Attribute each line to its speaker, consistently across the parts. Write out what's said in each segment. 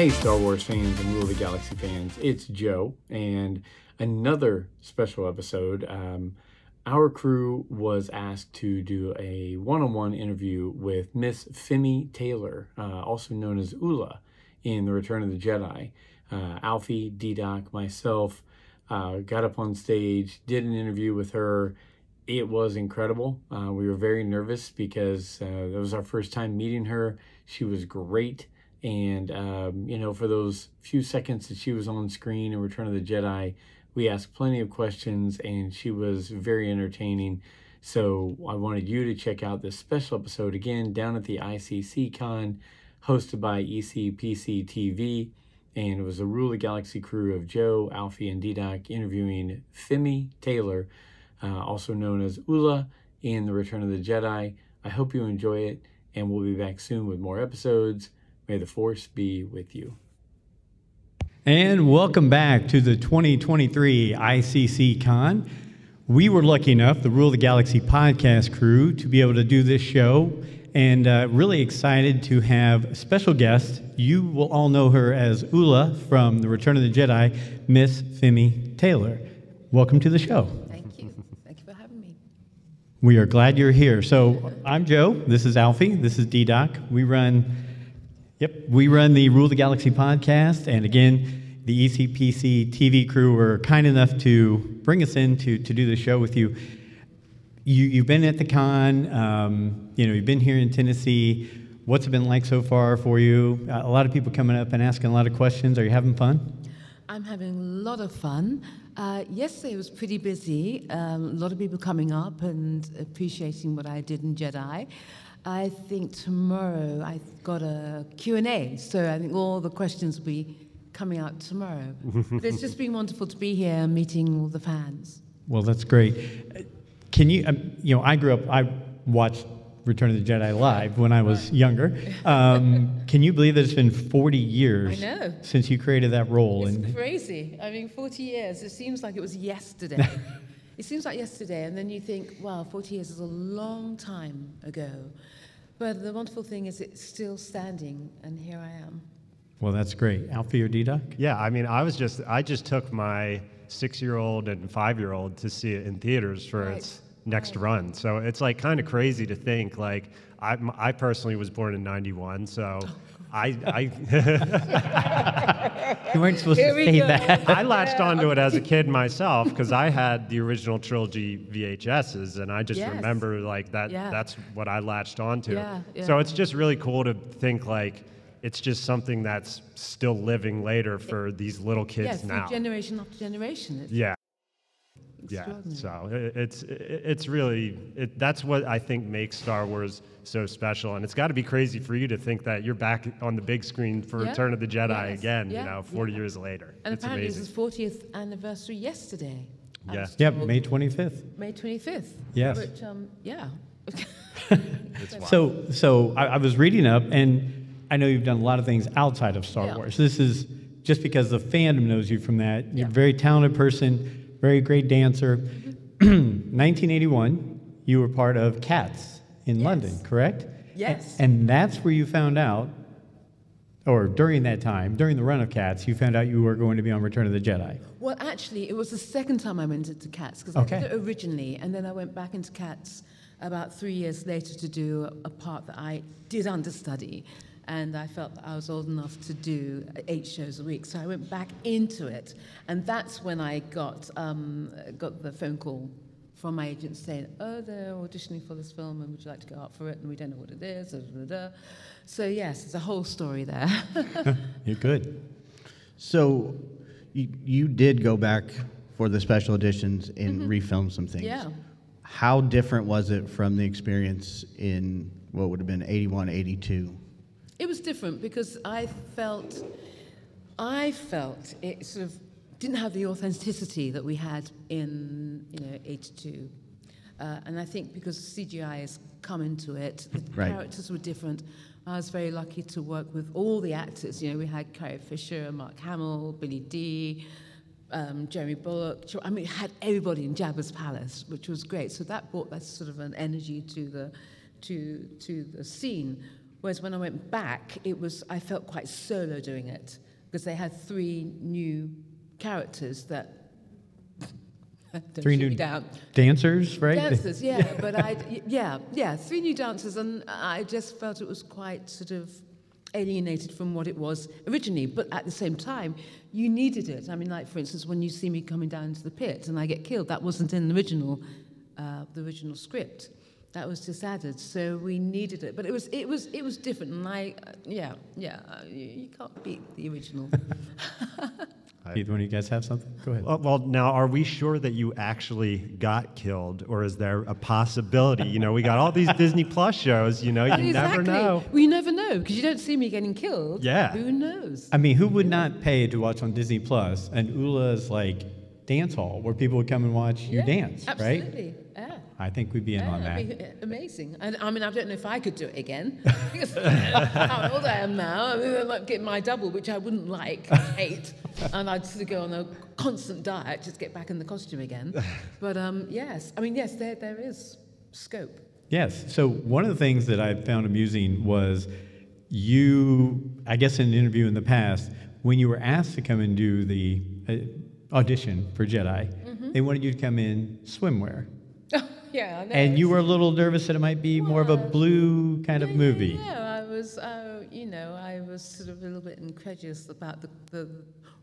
Speaker 1: Hey, Star Wars fans and Rule of the Galaxy fans, it's Joe, and another special episode. Um, our crew was asked to do a one on one interview with Miss Femi Taylor, uh, also known as Oola in The Return of the Jedi. Uh, Alfie, D Doc, myself uh, got up on stage, did an interview with her. It was incredible. Uh, we were very nervous because uh, that was our first time meeting her. She was great. And, um, you know, for those few seconds that she was on screen in Return of the Jedi, we asked plenty of questions and she was very entertaining. So I wanted you to check out this special episode again down at the ICC Con, hosted by ECPC TV. And it was a Rule of Galaxy crew of Joe, Alfie, and D-Doc interviewing Femi Taylor, uh, also known as Oola in The Return of the Jedi. I hope you enjoy it, and we'll be back soon with more episodes. May the Force be with you.
Speaker 2: And welcome back to the 2023 ICC Con. We were lucky enough, the Rule of the Galaxy podcast crew, to be able to do this show, and uh, really excited to have a special guest. You will all know her as Oola from The Return of the Jedi, Miss Femi Taylor. Welcome to the show.
Speaker 3: Thank you. Thank you for having me.
Speaker 2: We are glad you're here. So I'm Joe. This is Alfie. This is D Doc. We run, yep, we run the Rule the Galaxy podcast, and again, the ECPC TV crew were kind enough to bring us in to, to do the show with you. You you've been at the con. Um, you know, you've been here in Tennessee. What's it been like so far for you? Uh, a lot of people coming up and asking a lot of questions. Are you having fun?
Speaker 3: I'm having a lot of fun. Uh, yesterday was pretty busy. Um, a lot of people coming up and appreciating what I did in Jedi. I think tomorrow I've got a Q&A, so I think all the questions will be coming out tomorrow. but it's just been wonderful to be here meeting all the fans.
Speaker 2: Well, that's great. Can you, um, you know, I grew up, I watched Return of the Jedi live when I was younger. Um, can you believe that it's been 40 years since you created that role?
Speaker 3: It's crazy. I mean, 40 years, it seems like it was yesterday. it seems like yesterday, and then you think, wow, 40 years is a long time ago. But the wonderful thing is it's still standing, and here I am.
Speaker 2: well, that's great. Alfie or D-Doc?
Speaker 4: Yeah, I mean, I was just I just took my six-year-old and five-year-old to see it in theaters for
Speaker 3: Right,
Speaker 4: its next
Speaker 3: right.
Speaker 4: run. So it's like kind of mm-hmm. crazy to think like I I personally was born in '91, so oh. I I
Speaker 2: You weren't supposed
Speaker 3: Here
Speaker 2: to
Speaker 3: we
Speaker 2: say
Speaker 3: go.
Speaker 2: that.
Speaker 4: I latched onto it as a kid myself because I had the original trilogy VHSs, and I just
Speaker 3: Yes.
Speaker 4: remember like that.
Speaker 3: Yeah.
Speaker 4: That's what I latched onto.
Speaker 3: Yeah,
Speaker 4: So
Speaker 3: yeah.
Speaker 4: it's just really cool to think like it's just something that's still living later for these little kids
Speaker 3: yes,
Speaker 4: now.
Speaker 3: generation after generation. It's
Speaker 4: Yeah. Yeah, so it, it's it, it's really it, that's what I think makes Star Wars so special, and it's got to be crazy for you to think that you're back on the big screen for
Speaker 3: Yeah.
Speaker 4: Return of the Jedi
Speaker 3: Yes.
Speaker 4: again,
Speaker 3: Yeah.
Speaker 4: you know, 40
Speaker 3: Yeah.
Speaker 4: years later.
Speaker 3: And
Speaker 4: it's
Speaker 3: apparently
Speaker 4: amazing.
Speaker 3: it was his 40th anniversary yesterday. I
Speaker 4: Yeah.
Speaker 2: Yep. May 25th.
Speaker 3: May 25th.
Speaker 2: Yes.
Speaker 3: Which, um, yeah.
Speaker 4: It's wild.
Speaker 2: So, so I, I was reading up, and I know you've done a lot of things outside of Star
Speaker 3: Yeah.
Speaker 2: Wars. This is just because the fandom knows you from that. You're
Speaker 3: Yeah.
Speaker 2: a very talented person, very great dancer. 1981, you were part of Cats in
Speaker 3: Yes.
Speaker 2: London, correct?
Speaker 3: Yes.
Speaker 2: A- And that's where you found out, or during that time, during the run of Cats, you found out you were going to be on Return of the Jedi.
Speaker 3: Well, actually, it was the second time I went into Cats because
Speaker 2: Okay.
Speaker 3: I did it originally, and then I went back into Cats about three years later to do a part that I did understudy, and I felt that I was old enough to do eight shows a week, so I went back into it, and that's when I got um, got the phone call from my agent saying, "Oh, they're auditioning for this film, and would you like to go up for it?" And we don't know what it is. Da, da, da. So yes, there's a whole story there.
Speaker 2: You're good.
Speaker 5: So you, you did go back for the special editions and refilm some things.
Speaker 3: Mm-hmm. Yeah.
Speaker 5: How different was it from the experience in what would have been 81, 82?
Speaker 3: It was different because I felt, I felt it sort of didn't have the authenticity that we had in, you know, 82. Uh, and I think because CGI has come into it, the
Speaker 5: Right.
Speaker 3: characters were different. I was very lucky to work with all the actors. You know, we had Carrie Fisher, Mark Hamill, Billy Dee, um, Jeremy Bulloch. I mean, we had everybody in Jabba's palace, which was great. So that brought that sort of an energy to the, to, to the scene. Whereas when I went back, it was I felt quite solo doing it because they had three new characters that.
Speaker 2: Three new
Speaker 3: down.
Speaker 2: dancers, right?
Speaker 3: Dancers, yeah, but I, yeah, yeah, three new dancers, and I just felt it was quite sort of alienated from what it was originally. But at the same time, you needed it. I mean, like for instance, when you see me coming down into the pit and I get killed, that wasn't in the original, uh, the original script. That was just added, so we needed it. But it was, it was, it was different, and I, uh, yeah, yeah, uh, you, you can't beat the original.
Speaker 2: Either one of you guys have something? Go ahead.
Speaker 4: Well, well, now, are we sure that you actually got killed, or is there a possibility? You know, we got all these Disney Plus shows. You know, you
Speaker 3: exactly.
Speaker 4: never know.
Speaker 3: We never know because you don't see me getting killed.
Speaker 4: Yeah.
Speaker 3: Who knows?
Speaker 2: I mean, who would not pay to watch on Disney Plus an Oola's like dance hall where people would come and watch you
Speaker 3: Yeah,
Speaker 2: dance, right?
Speaker 3: Absolutely. Yeah.
Speaker 2: I think we'd be in
Speaker 3: Yeah,
Speaker 2: on that.
Speaker 3: be amazing. And I mean, I don't know if I could do it again. because how old I am now. I mean, I might get my double, which I wouldn't like, hate. And I'd sort of go on a constant diet just get back in the costume again. But um, yes, I mean, yes, there, there is scope.
Speaker 2: Yes. So one of the things that I found amusing was you, I guess, in an interview in the past, when you were asked to come and do the uh, audition for Jedi,
Speaker 3: Mm-hmm.
Speaker 2: they wanted you to come in swimwear,
Speaker 3: yeah, know.
Speaker 2: and you were a little nervous that it might be more of a blue kind of movie.
Speaker 3: Yeah, yeah, I was, uh, you know, I was sort of a little bit incredulous about the, the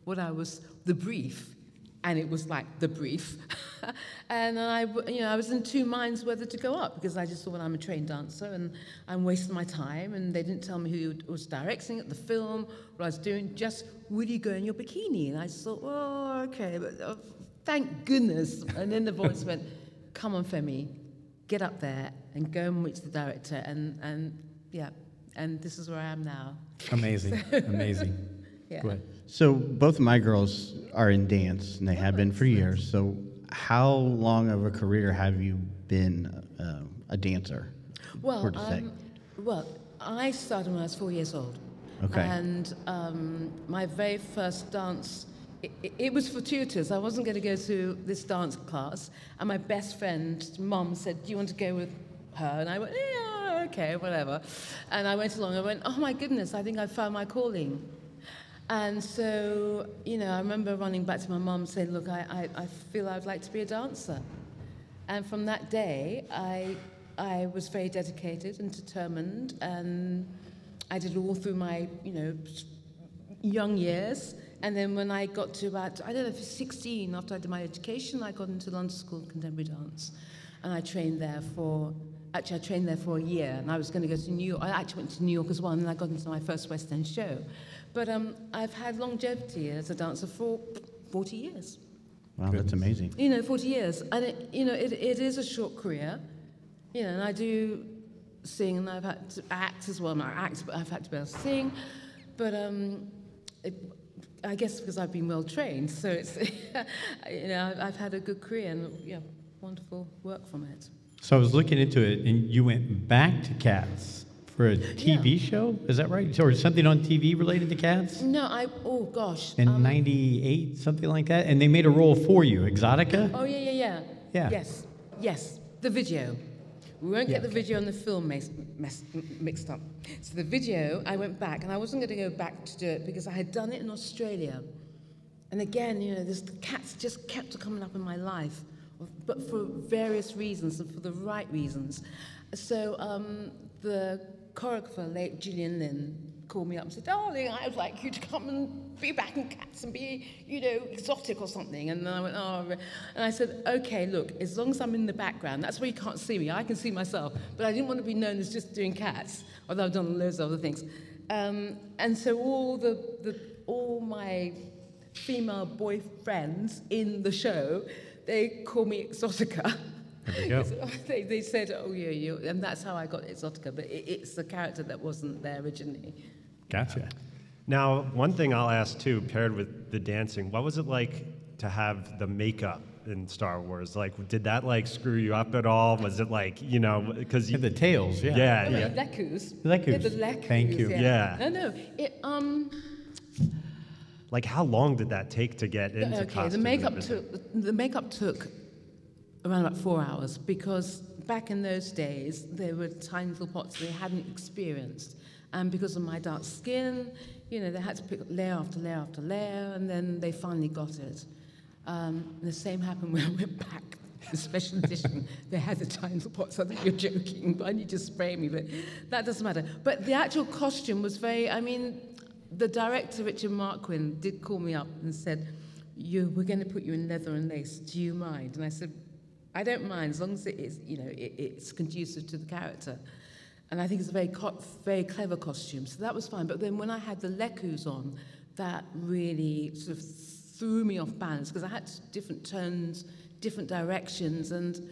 Speaker 3: what I was, the brief, and it was like the brief, and I, you know, I was in two minds whether to go up because I just thought well, I'm a trained dancer and I'm wasting my time, and they didn't tell me who was directing it, the film, what I was doing. Just will you go in your bikini? And I just thought, oh, okay, but uh, thank goodness. And then the voice went, come on, Femi, get up there and go and meet the director and and yeah and this is where I am now.
Speaker 2: Amazing, amazing.
Speaker 3: Yeah.
Speaker 2: Go.
Speaker 5: So both of my girls are in dance, and they have been for years. So how long of a career have you been uh, a dancer?
Speaker 3: Well,
Speaker 5: to
Speaker 3: um, well, I started when I was four years old.
Speaker 5: Okay.
Speaker 3: And um, my very first dance, it, it- was fortuitous. I wasn't going to go to this dance class, and my best friend's mom said, "Do you want to go with her?" And I went, "Yeah, okay, whatever." And I went along. I went, "Oh my goodness, I think I found my calling." And so, you know, I remember running back to my mum saying, Look, I, I, I feel I'd like to be a dancer. And from that day, I, I was very dedicated and determined, and I did it all through my, you know, young years. And then when I got to about, I don't know, if 16, after I did my education, I got into London School of Contemporary Dance. And I trained there for, actually, I trained there for a year. And I was going to go to New York. I actually went to New York as well, and then I got into my first West End show. But um, I've had longevity as a dancer for 40 years
Speaker 5: Wow, that's amazing.
Speaker 3: you know, 40 years. And, it, you know, it, it is a short career. You know, and I do sing and I've had to act as well. I'm not act, but I've had to be able to sing. But um, it, I guess because I've been well trained, so it's, you know, I've, had a good career and, yeah, wonderful work from it.
Speaker 2: So I was looking into it, and you went back to Cats for a TV show. Is that right? Or something on TV related to Cats?
Speaker 3: No, I, oh gosh.
Speaker 2: In
Speaker 3: um,
Speaker 2: '98, something like that, and they made a role for you, Exotica.
Speaker 3: Oh, yeah, yeah, yeah.
Speaker 2: Yeah.
Speaker 3: Yes, yes. The video. We won't
Speaker 2: Yeah,
Speaker 3: get the video and the film mess, mixed up. So the video, I went back, and I wasn't going to go back to do it because I had done it in Australia. And again, you know, this, the cats just kept coming up in my life, but for various reasons and for the right reasons. So um, the choreographer, late Gillian Lynne, called me up and said, "Darling, I would like you to come and be back in Cats and be, you know, exotic or something." And then I went, "Oh," and I said, "Okay, look, as long as I'm in the background, that's where you can't see me. I can see myself, but I didn't want to be known as just doing cats, although I've done loads of other things." Um, and so all the, the all my female boyfriends in the show, they call me Exotica.
Speaker 2: There we go.
Speaker 3: they, they said, oh, yeah, you, and that's how I got Exotica, but it, it's the character that wasn't there originally.
Speaker 2: Gotcha.
Speaker 4: Now, one thing I'll ask too, paired with the dancing, what was it like to have the makeup in Star Wars? Like, did that like screw you up at all? Was it like, you know, because
Speaker 2: And the tails, yeah.
Speaker 4: yeah, yeah.
Speaker 3: the Lekkus.
Speaker 2: Lekkus.
Speaker 3: Yeah, the Lekkus.
Speaker 2: Thank you.
Speaker 3: Yeah.
Speaker 4: Yeah.
Speaker 3: No, no. It, um,
Speaker 4: Like, how long did that take to get into
Speaker 3: okay,
Speaker 4: costume?
Speaker 3: the makeup took the makeup took around about four hours because back in those days there were tiny little pots they hadn't experienced, and because of my dark skin, you know, they had to pick up layer after layer after layer, and then they finally got it. Um, the same happened when I went back. The special edition, they had the tiny little pots. I think you're joking, but I need to spray me, but that doesn't matter. But the actual costume was very, I mean, the director, Richard Marquand, did call me up and said, you, we're going to put you in leather and lace. Do you mind? And I said, I don't mind, as long as it is, you know, it, it's conducive to the character. And I think it's a very, co- very clever costume, so that was fine. But then when I had the lekkus on, that really sort of threw me off balance because I had different turns, different directions, and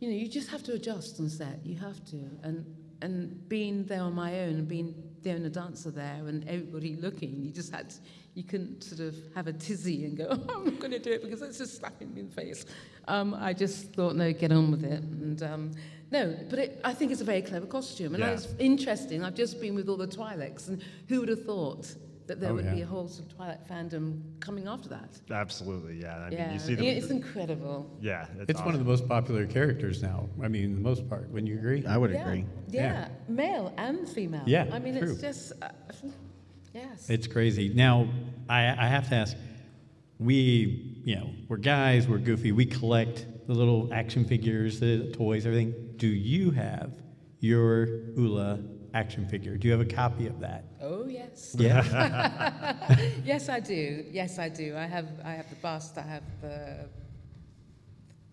Speaker 3: you know, you just have to adjust on set. You have to, and and being there on my own, being the only dancer there, and everybody looking, you just had, to, you couldn't sort of have a tizzy and go, oh, I'm not going to do it because it's just slapping me in the face. Um, I just thought, no, get on with it, and um, no, but it, I think it's a very clever costume, and
Speaker 4: Yeah.
Speaker 3: it's interesting. I've just been with all the Twi'leks, and who would have thought that there
Speaker 2: Oh,
Speaker 3: would
Speaker 2: yeah.
Speaker 3: be a whole sort of Twi'lek fandom coming after that?
Speaker 4: Absolutely, yeah. I mean,
Speaker 3: yeah,
Speaker 4: you see them.
Speaker 3: it's incredible.
Speaker 4: yeah,
Speaker 2: It's one of the most popular characters now. I mean, the most part. Wouldn't you agree?
Speaker 5: I would
Speaker 3: yeah,
Speaker 5: agree.
Speaker 3: Yeah.
Speaker 2: Yeah.
Speaker 3: male and female.
Speaker 2: Yeah,
Speaker 3: I mean,
Speaker 2: true.
Speaker 3: it's just, uh, yes.
Speaker 2: It's crazy. Now, I, I have to ask, we, you know, we're guys, we're goofy, we collect the little action figures, the toys, everything. Do you have your Oola action figure? Do you have a copy of that?
Speaker 3: oh yes.
Speaker 2: Yeah.
Speaker 3: yes, I do. Yes, I do. I have. I have the bust. I have the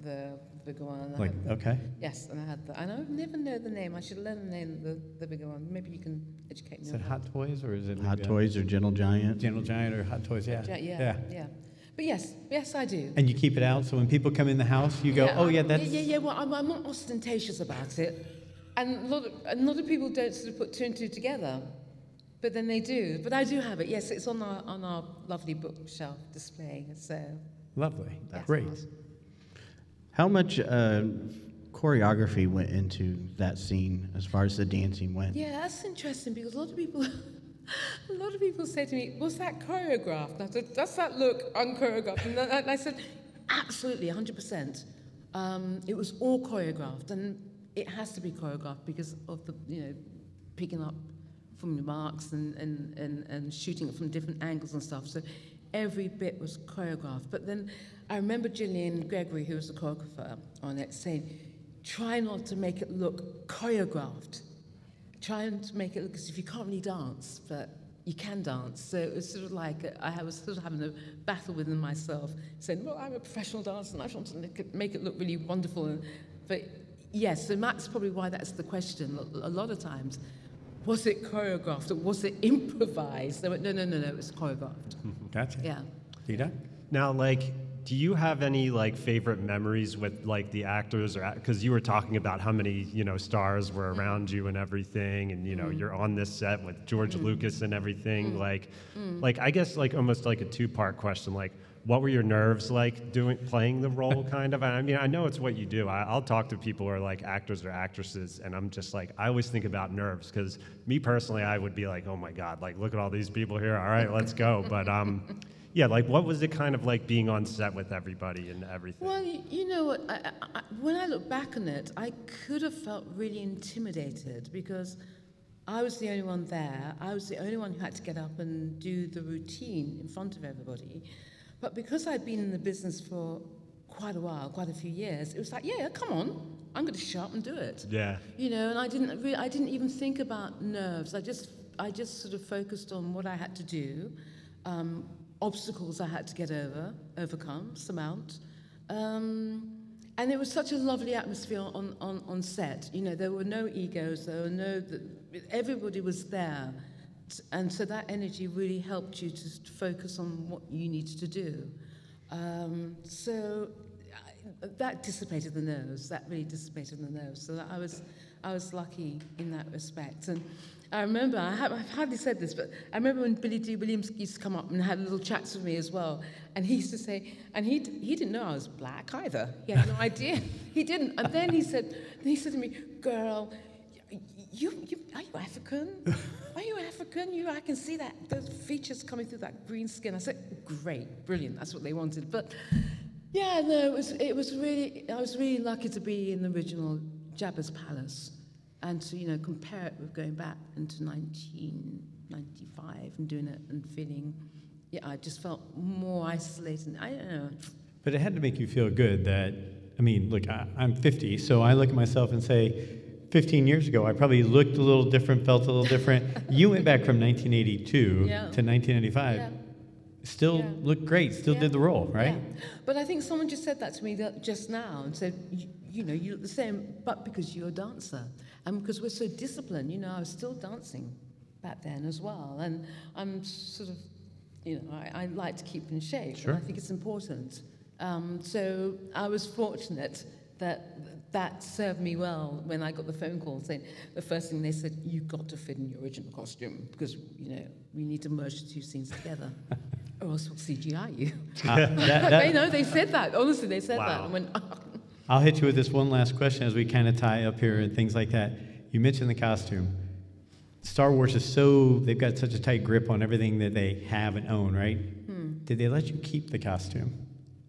Speaker 3: the bigger one.
Speaker 2: Like,
Speaker 3: the-
Speaker 2: okay.
Speaker 3: Yes, and I had the. And I never know the name. I should learn the name of the, the bigger one. Maybe you can educate me.
Speaker 2: Is it. Hot Toys or is it
Speaker 5: Hot
Speaker 2: like,
Speaker 5: Toys or Gentle Giant.
Speaker 2: Gentle Giant or Hot Toys? Yeah.
Speaker 3: Yeah, yeah, yeah, But yes, yes, I do.
Speaker 2: And you keep it out so when people come in the house, you go, oh, yeah, that's.
Speaker 3: Yeah, yeah, yeah. Well, I'm, I'm not ostentatious about it, and a lot of a lot of people don't sort of put two and two together, but then they do. But I do have it. Yes, it's on our on our lovely bookshelf display. So
Speaker 2: Lovely.
Speaker 3: Yes.
Speaker 2: Great.
Speaker 5: How much uh, choreography went into that scene as far as the dancing went?
Speaker 3: yeah, that's interesting because a lot of people. A lot of people say to me, "Was that choreographed?" I said, "Does that look unchoreographed?" And I, said, "Absolutely, 100%. Um, it was all choreographed, and it has to be choreographed because of the, you know, picking up from your marks and, and, and, and shooting it from different angles and stuff. So every bit was choreographed. But then I remember Gillian Gregory, who was the choreographer on it, saying, "Try not to make it look choreographed." Trying and make it look as if you can't really dance, but you can dance. So it was sort of like uh, I was sort of having a battle within myself, saying, "Well, I'm a professional dancer, and I just want to make it, look really wonderful." And, but yes, so that's probably why that's the question. A a lot of times, was it choreographed or was it improvised? They went, "No, no, no, no, it was choreographed."
Speaker 2: Gotcha.
Speaker 3: Yeah.
Speaker 2: Dita?
Speaker 4: Now, like, do you have any like favorite memories with like the actors, or because you were talking about how many you know stars were mm-hmm. around you and everything, and you know mm-hmm. you're on this set with George mm-hmm. Lucas and everything. Like, like I guess like almost like a two part question. Like, what were your nerves like doing playing the role? Kind of. I mean, I know it's what you do. I, I'll talk to people who are like actors or actresses, and I'm just like I always think about nerves because me personally, I would be like, oh my god, like look at all these people here. All right, let's go. But um. Yeah, like what was it kind of like being on set with everybody and everything?
Speaker 3: Well, you, know what? I, I, I, when I look back on it, I could have felt really intimidated because I was the only one there. I was the only one who had to get up and do the routine in front of everybody. But because I'd been in the business for quite a while, quite a few years, it was like, yeah, come on, I'm going to show up and do it.
Speaker 4: Yeah.
Speaker 3: You know, and I didn't, re- I didn't even think about nerves. I just, I just sort of focused on what I had to do, um, obstacles I had to get over, overcome, surmount. Um, and it was such a lovely atmosphere on, on, on set. You know, there were no egos, there were no, everybody was there. And so that energy really helped you to focus on what you needed to do. Um, so I, that dissipated the nerves. That really dissipated the nerves. So I was, I was lucky in that respect. And I remember, I have, I've hardly said this, but I remember when Billy Dee Williams used to come up and had little chats with me as well. And he used to say, and he, he didn't know I was black either. He had no idea. He didn't. And then he said, he said to me, girl, you, you, are you African? Are you African? You, I can see that those features coming through that green skin. I said, great, brilliant. That's what they wanted. But yeah, no, it was, it was really, I was really lucky to be in the original Jabba's Palace and to, you know, compare it with going back into 1995 and doing it and feeling, yeah, I just felt more isolated. I don't know.
Speaker 2: But it had to make you feel good that, I mean, look, I, I'm 50, so I look at myself and say, 15 years ago, I probably looked a little different, felt a little different. you went back from 1982 yeah. to 1995. Yeah. Still yeah. looked great, still did the role, right?
Speaker 3: But I think someone just said that to me just now and said, you, you know, you look the same, but because you're a dancer. And because we're so disciplined, you know, I was still dancing back then as well. And I'm sort of, you know, I, I like to keep in shape.
Speaker 2: Sure.
Speaker 3: I think it's important. Um, so I was fortunate that that served me well when I got the phone call saying the first thing they said, you've got to fit in your original costume because, you know, we need to merge the two scenes together. or else we'll CGI you. Uh, that, that, they know, they said that. Honestly, they said wow. that. I went, oh.
Speaker 2: I'll hit you with this one last question as we kind of tie up here and things like that. You mentioned the costume. Star Wars is so, they've got such a tight grip on everything that they have and own, right? Hmm. Did they let you keep the costume?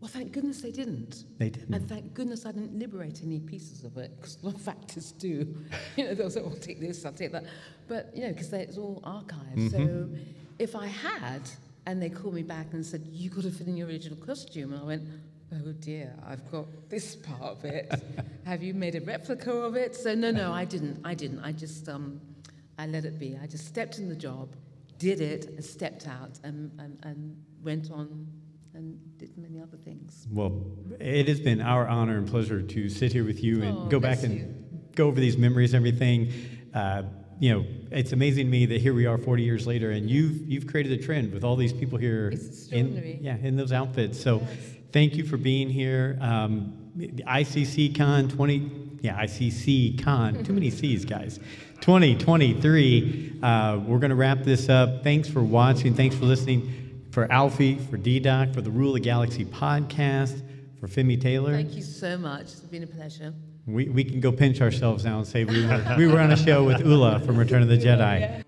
Speaker 3: Well, thank goodness they didn't.
Speaker 2: They didn't.
Speaker 3: And thank goodness I didn't liberate any pieces of it, because a lot of actors do. you know, they'll say, "I'll take this, I'll take that," but you know, because it's all archived. Mm-hmm. So if I had, and they called me back and said, You've got to fit in your original costume," and I went, "Oh dear, I've got this part of it. Have you made a replica of it?" So no, no, I didn't. I didn't. I just um, I let it be. I just stepped in the job, did it, and stepped out, and, and, and went on and did many other things.
Speaker 2: Well, it has been our honor and pleasure to sit here with you and oh, go back and you. go over these memories, and everything. Uh, you know, it's amazing to me that here we are 40 years later, and you've you've created a trend with all these people here It's in yeah in those outfits. So, yes. thank you for being here. Um, ICC Con 20 yeah ICC Con too many C's guys 2023. Uh, we're going to wrap this up. Thanks for watching. Thanks for listening for Alfie, for D-Doc, for the Rule of Galaxy podcast, for Femi Taylor.
Speaker 3: Thank you so much. It's been a pleasure.
Speaker 2: We, we can go pinch ourselves now and say we were, we were on a show with Oola from Return of the Jedi.